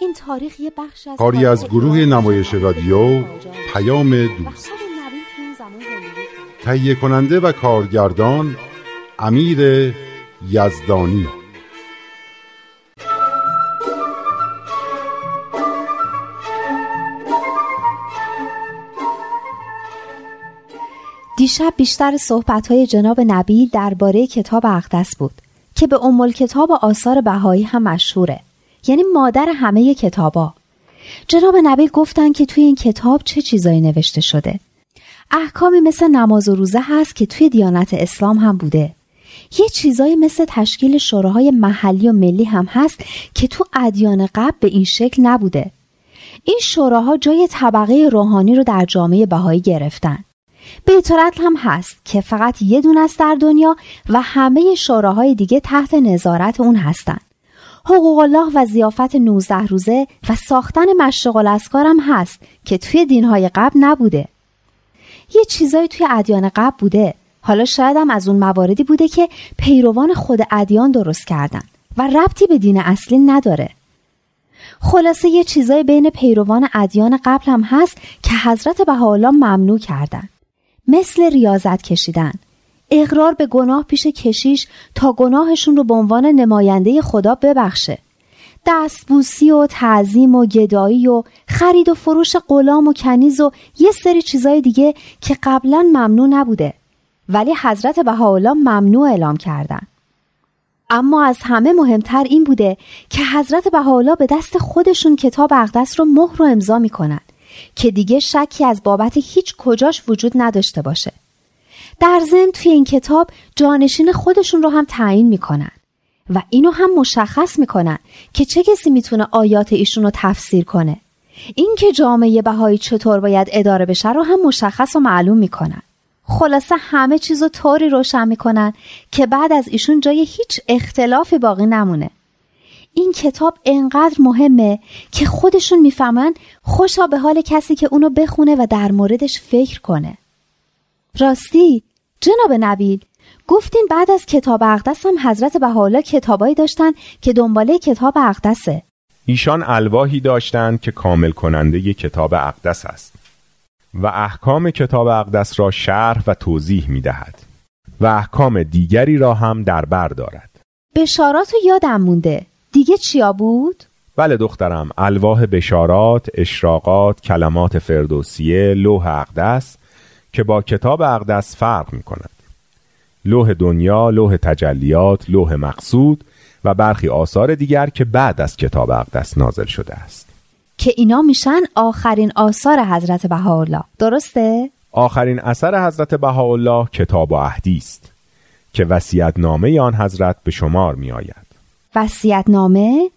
این تاریخ یه بخش از کاری از گروه نمایش رادیو پیام دوست. تهیه کننده و کارگردان امیر یزدانی. دیشب بیشتر صحبتهای جناب نبی درباره کتاب اقدس بود که به ام کتاب آثار بهایی هم مشهوره. یعنی مادر همه کتابا. جناب نبی گفتن که توی این کتاب چه چیزایی نوشته شده. احکامی مثل نماز و روزه هست که توی دیانت اسلام هم بوده. یه چیزایی مثل تشکیل شوراهای محلی و ملی هم هست که تو ادیان قبل به این شکل نبوده. این شوراها جای طبقه روحانی رو در جامعه بهایی گرفتن. بیتورت هم هست که فقط یه دون است در دنیا و همه شوراهای دیگه تحت نظارت اون هستن. حقوق الله و زیافت 19 روزه و ساختن مشرق الاسکار هم هست که توی دینهای قبل نبوده. یه چیزایی توی ادیان قبل بوده. حالا شاید هم از اون مواردی بوده که پیروان خود ادیان درست کردن و ربطی به دین اصلی نداره. خلاصه یه چیزای بین پیروان ادیان قبل هم هست که حضرت بهاءالله ممنوع کردن. مثل ریاضت کشیدن اقرار به گناه پیش کشیش تا گناهشون رو به عنوان نماینده خدا ببخشه دستبوسی و تعظیم و گدایی و خرید و فروش غلام و کنیز و یه سری چیزای دیگه که قبلا ممنوع نبوده ولی حضرت بهاءالله ممنوع اعلام کردن اما از همه مهمتر این بوده که حضرت بهاءالله به دست خودشون کتاب اقدس رو مهر و امضا می‌کنن که دیگه شکی از بابت هیچ کجاش وجود نداشته باشه. در ضمن توی این کتاب جانشین خودشون رو هم تعیین می‌کنن و اینو هم مشخص می‌کنن که چه کسی می‌تونه آیات ایشون رو تفسیر کنه. اینکه جامعه بهایی چطور باید اداره بشه رو هم مشخص و معلوم می‌کنن. خلاصه همه چیز رو طوری روشن می‌کنن که بعد از ایشون جای هیچ اختلافی باقی نمونه. این کتاب انقدر مهمه که خودشون می‌فهمن خوشا به حال کسی که اونو بخونه و در موردش فکر کنه. راستی جناب نبیل گفتین بعد از کتاب اقدس هم حضرت بهاءالله کتابایی داشتن که دنباله کتاب اقدسه. ایشان الواهی داشتند که کامل کننده ی کتاب اقدس است و احکام کتاب اقدس را شرح و توضیح می دهد و احکام دیگری را هم در بر دارد. بشارات یادم مونده دیگه چیا بود؟ بله دخترم الواح بشارات، اشراقات، کلمات فردوسیه، لوح اقدس که با کتاب اقدس فرق می کند. لوح دنیا، لوح تجلیات، لوح مقصود و برخی آثار دیگر که بعد از کتاب اقدس نازل شده است. که اینا میشن آخرین آثار حضرت بهاءالله درسته؟ آخرین اثر حضرت بهاءالله کتاب و عهدی است که وصیت نامه آن حضرت به شمار می آید. وصیت نامه؟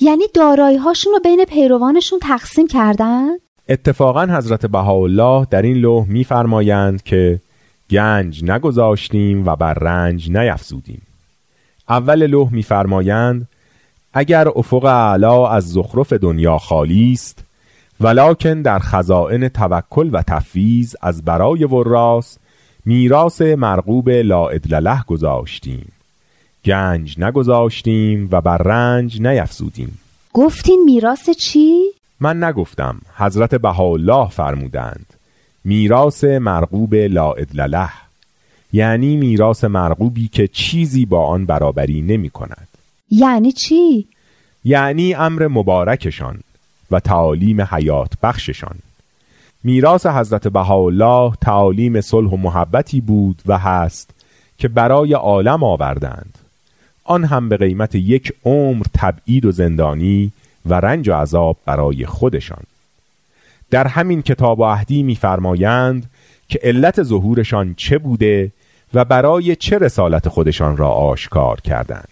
یعنی دارایی هاشون رو بین پیروانشون تقسیم کردن؟ اتفاقا حضرت بهاءالله در این لوح میفرمایند که گنج نگذاشتیم و بر رنج نیفزودیم. اول لوح میفرمایند اگر افق اعلا از زخرف دنیا خالی است ولکن در خزائن توکل و تفویض از برای وراس میراث مرغوب لا ادلله گذاشتیم. گنج نگذاشتیم و بر رنج نیفزودیم. گفتین میراث چی؟ من نگفتم حضرت بهاءالله فرمودند میراث مرغوب لا ادلله یعنی میراث مرغوبی که چیزی با آن برابری نمی کند. یعنی چی؟ یعنی امر مبارکشان و تعالیم حیات بخششان. میراث حضرت بهاءالله تعالیم صلح و محبتی بود و هست که برای عالم آوردند. آن هم به قیمت یک عمر تبعید و زندانی و رنج و عذاب برای خودشان. در همین کتاب و عهدی میفرمایند که علت ظهورشان چه بوده و برای چه رسالت خودشان را آشکار کردند.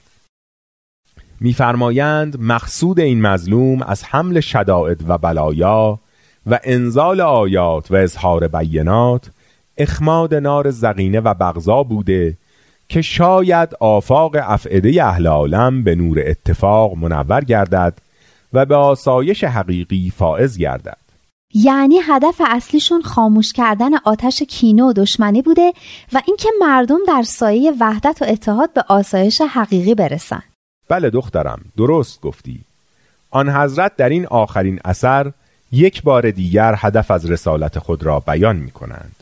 میفرمایند مقصود این مظلوم از حمل شدائد و بلایا و انزال آیات و اظهار بینات اخماد نار زقینه و بغضا بوده که شاید آفاق افعده اهل عالم به نور اتفاق منور گردد و به آسایش حقیقی فائز گردد. یعنی هدف اصلیشون خاموش کردن آتش کینه و دشمنی بوده و اینکه مردم در سایه وحدت و اتحاد به آسایش حقیقی برسن. بله دخترم درست گفتی. آن حضرت در این آخرین اثر یک بار دیگر هدف از رسالت خود را بیان می کنند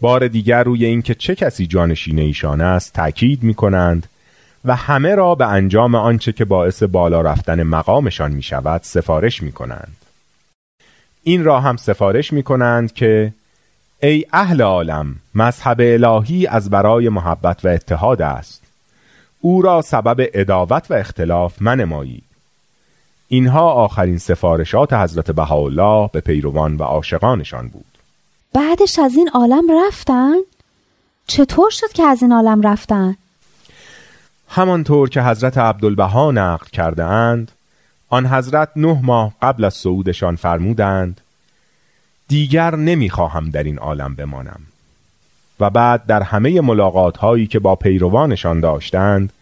بار دیگر روی اینکه چه کسی جانشین ایشان است تأکید می کنند و همه را به انجام آنچه که باعث بالا رفتن مقامشان می شود سفارش می کنند. این را هم سفارش می کنند که ای اهل عالم مذهب الهی از برای محبت و اتحاد است او را سبب اداوت و اختلاف منمایید اینها آخرین سفارشات حضرت بهاءالله به پیروان و عاشقانشان بود بعدش از این عالم رفتن؟ چطور شد که از این عالم رفتن؟ همانطور که حضرت عبدالبها نقل کرده اند آن حضرت نه ماه قبل از صعودشان فرمودند دیگر نمی‌خواهم در این عالم بمانم و بعد در همه ملاقات هایی که با پیروانشان داشتند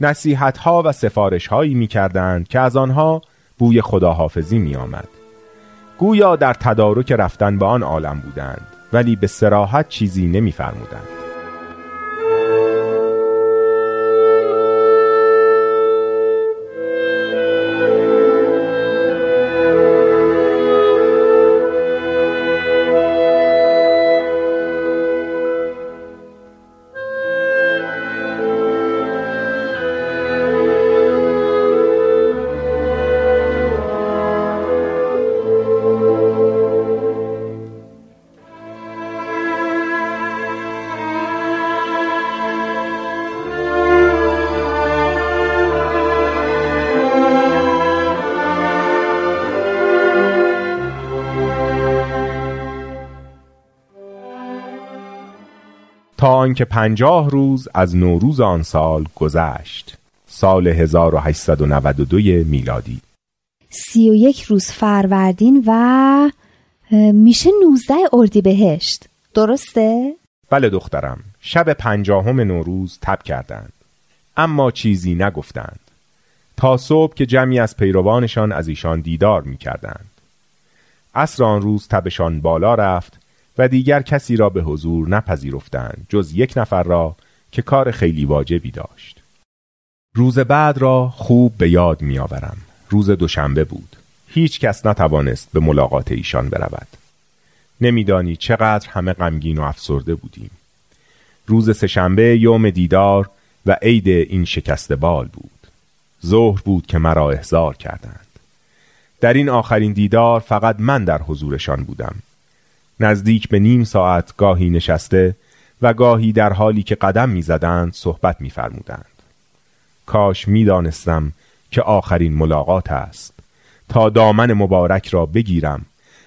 نصیحت ها و سفارش هایی می کردند که از آنها بوی خداحافظی می آمد. گویا در تدارک رفتن به آن عالم بودند ولی به سراحت چیزی نمی فرمودند. تا آنکه پنجاه روز از نوروز آن سال گذشت سال 1892 میلادی سی و یک روز فروردین و میشه نوزده اردی بهشت درسته؟ بله دخترم شب پنجاهم نوروز تب کردند اما چیزی نگفتند تا صبح که جمعی از پیروانشان از ایشان دیدار می کردند. عصر آن روز تبشان بالا رفت و دیگر کسی را به حضور نپذیرفتند جز یک نفر را که کار خیلی واجبی داشت. روز بعد را خوب به یاد می آورم روز دوشنبه بود. هیچ کس نتوانست به ملاقات ایشان برود. نمیدانی چقدر همه غمگین و افسرده بودیم. روز سهشنبه یوم دیدار و عید این شکست بال بود. ظهر بود که مرا احضار کردند. در این آخرین دیدار فقط من در حضورشان بودم. نزدیک به نیم ساعت گاهی نشسته و گاهی در حالی که قدم می‌زدند صحبت میفرمودند. کاش می‌دانستم که آخرین ملاقات است. تا دامن مبارک را بگیرم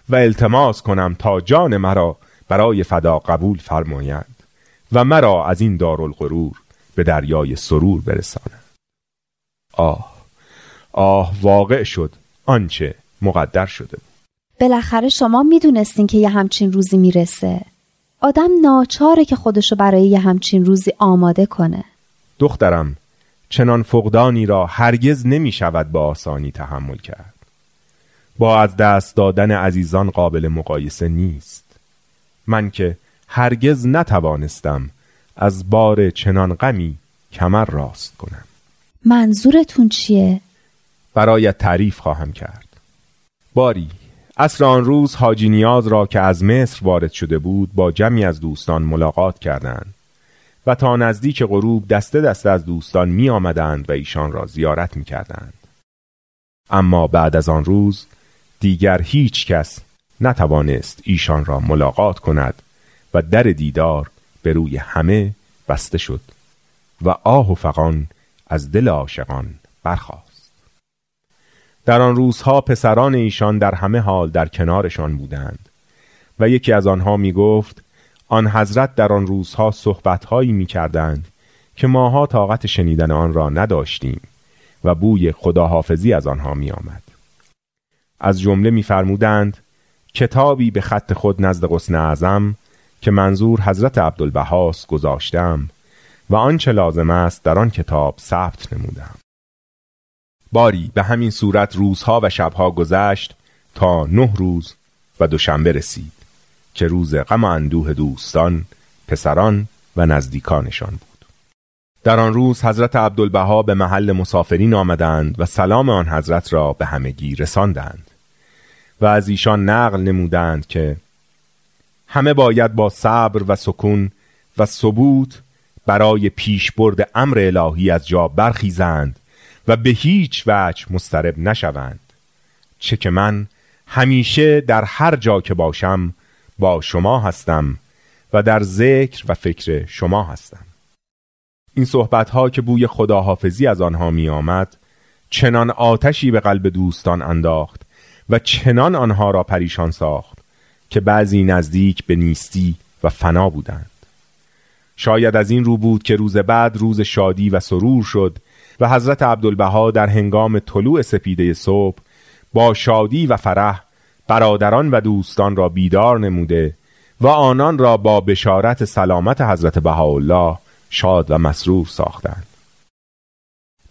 و التماس کنم تا جان مرا برای فدا قبول فرماید و مرا از این دارالغرور به دریای سرور برساند. آه آه واقع شد. آنچه مقدر شده بود. بالاخره شما می‌دونستین که یه همچین روزی می‌رسه. آدم ناچاره که خودشو برای یه همچین روزی آماده کنه. دخترم چنان فقدانی را هرگز نمی شود با آسانی تحمل کرد. با از دست دادن عزیزان قابل مقایسه نیست. من که هرگز نتوانستم از بار چنان غمی کمر راست کنم. منظورتون چیه؟ برایت تعریف خواهم کرد. باری عصر آن روز حاجی نیاز را که از مصر وارد شده بود با جمعی از دوستان ملاقات کردند و تا نزدیک غروب دسته دسته از دوستان می آمدند و ایشان را زیارت می کردند. اما بعد از آن روز دیگر هیچ کس نتوانست ایشان را ملاقات کند و در دیدار به روی همه بسته شد و آه و فقان از دل عاشقان برخواست. در آن روزها پسران ایشان در همه حال در کنارشان بودند و یکی از آنها می گفت آن حضرت در آن روزها صحبتهایی می کردند که ماها طاقت شنیدن آن را نداشتیم و بوی خداحافظی از آنها می آمد. از جمله میفرمودند کتابی به خط خود نزد قسن اعظم که منظور حضرت عبدالبهاست گذاشتم و آنچه لازم است در آن کتاب ثبت نمودم باری به همین صورت روزها و شبها گذشت تا نه روز و دوشنبه رسید که روز غم و اندوه دوستان پسران و نزدیکانشان بود. در آن روز حضرت عبدالبها به محل مسافرین آمدند و سلام آن حضرت را به همگی رساندند و از ایشان نقل نمودند که همه باید با صبر و سکون و ثبوت برای پیشبرد امر الهی از جا برخیزند و به هیچ وجه مسترب نشوند. چه که من همیشه در هر جا که باشم با شما هستم و در ذکر و فکر شما هستم. این صحبت ها که بوی خداحافظی از آنها می آمد چنان آتشی به قلب دوستان انداخت و چنان آنها را پریشان ساخت که بعضی نزدیک به نیستی و فنا بودند. شاید از این رو بود که روز بعد روز شادی و سرور شد و حضرت عبدالبها در هنگام طلوع سپیده صبح با شادی و فرح برادران و دوستان را بیدار نموده و آنان را با بشارت سلامت حضرت بهاءالله شاد و مسرور ساختند.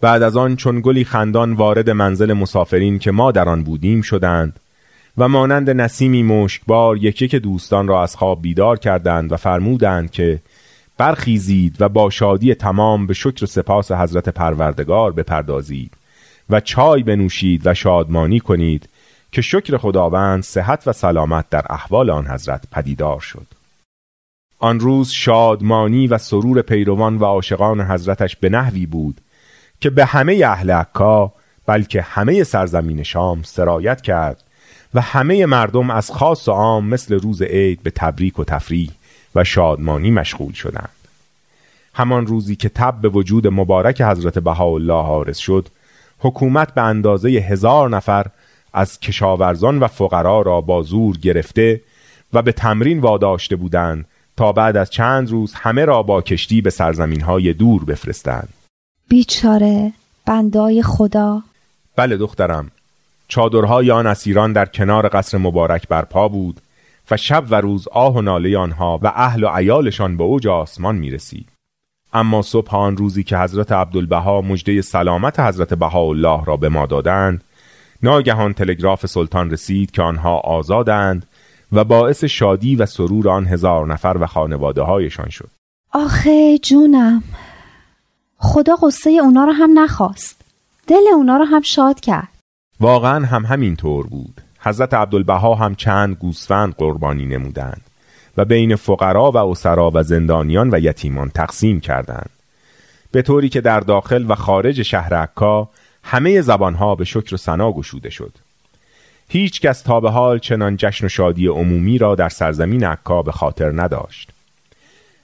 بعد از آن چون گلی خندان وارد منزل مسافرین که ما در آن بودیم شدند و مانند نسیمی مشکبار یک یک دوستان را از خواب بیدار کردند و فرمودند که برخیزید و با شادی تمام به شکر سپاس حضرت پروردگار بپردازید و چای بنوشید و شادمانی کنید که شکر خداوند صحت و سلامت در احوال آن حضرت پدیدار شد. آن روز شادمانی و سرور پیروان و عاشقان حضرتش به نحوی بود که به همه اهل عکا بلکه همه سرزمین شام سرایت کرد و همه مردم از خاص و عام مثل روز عید به تبریک و تفریح و شادمانی مشغول شدند. همان روزی که تب به وجود مبارک حضرت بهاءالله حارس شد حکومت به اندازه هزار نفر از کشاورزان و فقرا را با زور گرفته و به تمرین واداشته بودند تا بعد از چند روز همه را با کشتی به سرزمین های دور بفرستند. بیچاره بندای خدا. بله دخترم. چادرهای آن اسیران در کنار قصر مبارک برپا بود و شب و روز آه و ناله آنها و اهل و عیالشان به اوج آسمان می رسید. اما صبح آن روزی که حضرت عبدالبها مجده سلامت حضرت بهاءالله را به ما دادند ناگهان تلگراف سلطان رسید که آنها آزادند و باعث شادی و سرور آن هزار نفر و خانواده هایشان شد. آخه جونم خدا قصه اونا رو هم نخواست. دل اونا رو هم شاد کرد. واقعا هم همین طور بود. حضرت عبدالبها هم چند گوسفند قربانی نمودند و بین فقرا و اسرا و زندانیان و یتیمان تقسیم کردند. به طوری که در داخل و خارج شهر عکا همه زبانها به شکر و سنا گشوده شد. هیچ کس تا به حال چنان جشن و شادی عمومی را در سرزمین عکا به خاطر نداشت.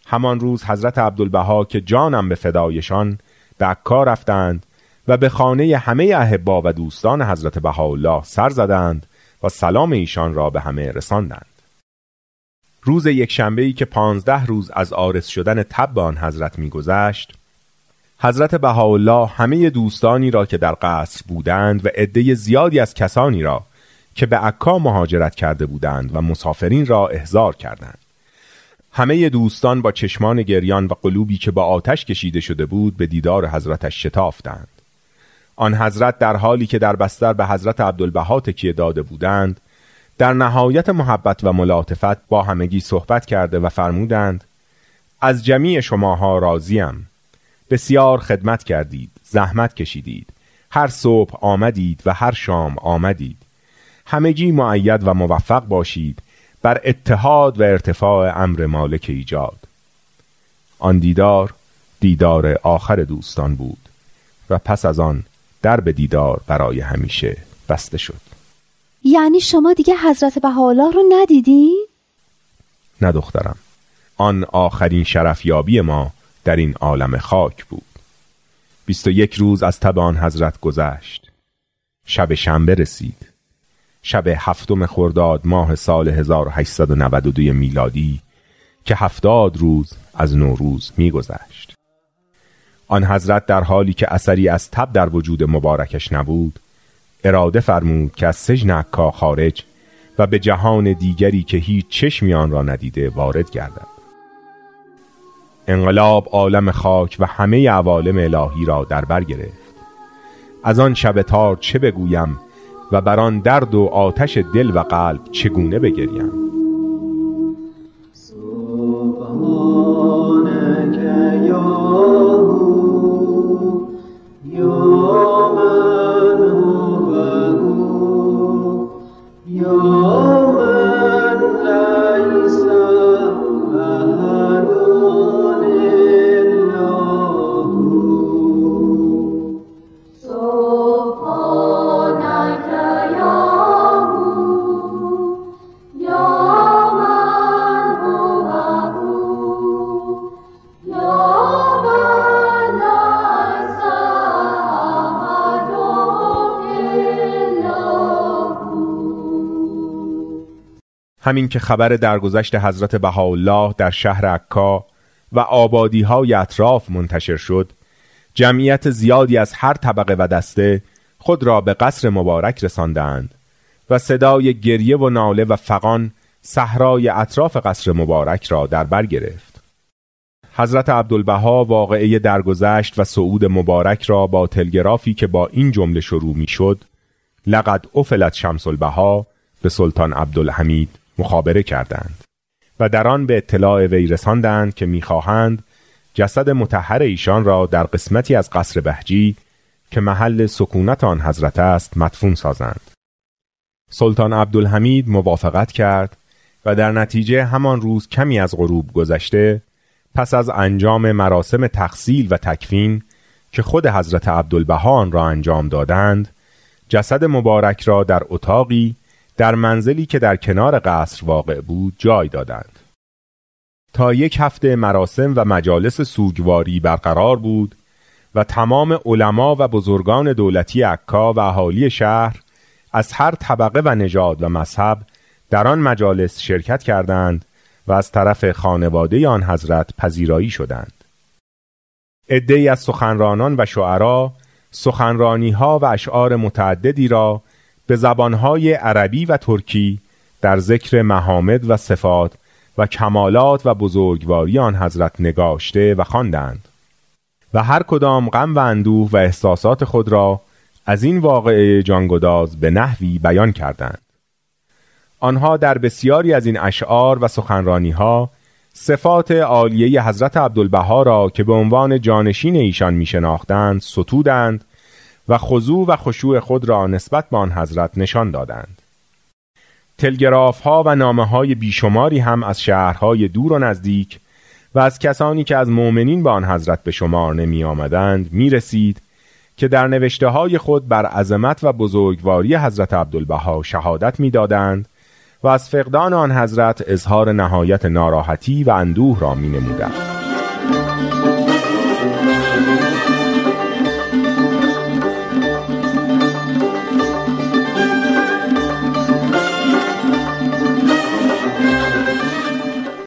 همان روز حضرت عبدالبها که جانم به فدایشان به عکا رفتند و به خانه همه احبا و دوستان حضرت بهاءالله سر زدند و سلام ایشان را به همه رساندند. روز یک شنبه که پانزده روز از آرس شدن تب آن حضرت میگذشت حضرت بهاءالله همه دوستانی را که در قصر بودند و عده زیادی از کسانی را که به عکا مهاجرت کرده بودند و مسافرین را احضار کردند. همه دوستان با چشمان گریان و قلوبی که با آتش کشیده شده بود به دیدار حضرتش شتافتند. آن حضرت در حالی که در بستر به حضرت عبدالبها تکیه داده بودند در نهایت محبت و ملاطفت با همگی صحبت کرده و فرمودند از جمیع شماها راضیم. بسیار خدمت کردید زحمت کشیدید هر صبح آمدید و هر شام آمدید. همگی معید و موفق باشید بر اتحاد و ارتفاع امر مالک ایجاد. آن دیدار دیدار آخر دوستان بود و پس از آن در به دیدار برای همیشه بسته شد. یعنی شما دیگه حضرت بهاءالله رو ندیدی؟ نه دخترم. آن آخرین شرفیابی ما در این عالم خاک بود. بیست و یک روز از تب آن حضرت گذشت. شب شنبه رسید. شب هفتم خرداد ماه سال 1892 میلادی که هفتاد روز از نوروز میگذشت. آن حضرت در حالی که اثری از تب در وجود مبارکش نبود اراده فرمود که از سجن عکا خارج و به جهان دیگری که هیچ چشمی آن را ندیده وارد گردد. انقلاب عالم خاک و همه عوالم الهی را در بر گرفت. از آن شب تار چه بگویم و بر آن درد و آتش دل و قلب چگونه بگریم؟ همین که خبر درگذشت حضرت بهاءالله در شهر عکا و آبادی های اطراف منتشر شد جمعیت زیادی از هر طبقه و دسته خود را به قصر مبارک رساندند و صدای گریه و ناله و فقان صحرای اطراف قصر مبارک را در بر گرفت. حضرت عبدالبها واقعه درگذشت و صعود مبارک را با تلگرافی که با این جمله شروع می شد لقد افلت شمس البها به سلطان عبدالحمید. مخابره کردند و در آن به اطلاع وی رساندند که می‌خواهند جسد متحر ایشان را در قسمتی از قصر بهجی که محل سکونت آن حضرت است مدفون سازند. سلطان عبدالحمید موافقت کرد و در نتیجه همان روز کمی از غروب گذشته پس از انجام مراسم تقسیل و تکفین که خود حضرت عبدالبها آن را انجام دادند جسد مبارک را در اتاقی در منزلی که در کنار قصر واقع بود جای دادند. تا یک هفته مراسم و مجالس سوگواری برقرار بود و تمام علما و بزرگان دولتی عکا و اهالی شهر از هر طبقه و نژاد و مذهب در آن مجالس شرکت کردند و از طرف خانواده آن حضرت پذیرایی شدند. عدهای از سخنرانان و شعرا سخنرانی ها و اشعار متعددی را به زبانهای عربی و ترکی در ذکر محامد و صفات و کمالات و بزرگواری آن حضرت نگاشته و خواندند. و هر کدام غم و اندوه و احساسات خود را از این واقعه جانگداز به نحوی بیان کردند. آنها در بسیاری از این اشعار و سخنرانی ها صفات عالیه حضرت عبدالبها را که به عنوان جانشین ایشان می شناختند ستودند و خضوع و خشوع خود را نسبت به آن حضرت نشان دادند تلگراف ها و نامه های بیشماری هم از شهرهای دور و نزدیک و از کسانی که از مؤمنین به آن حضرت به شمار نمی آمدند می رسید که در نوشته های خود بر عظمت و بزرگواری حضرت عبدالبها شهادت می دادند و از فقدان آن حضرت اظهار نهایت ناراحتی و اندوه را می نمودند.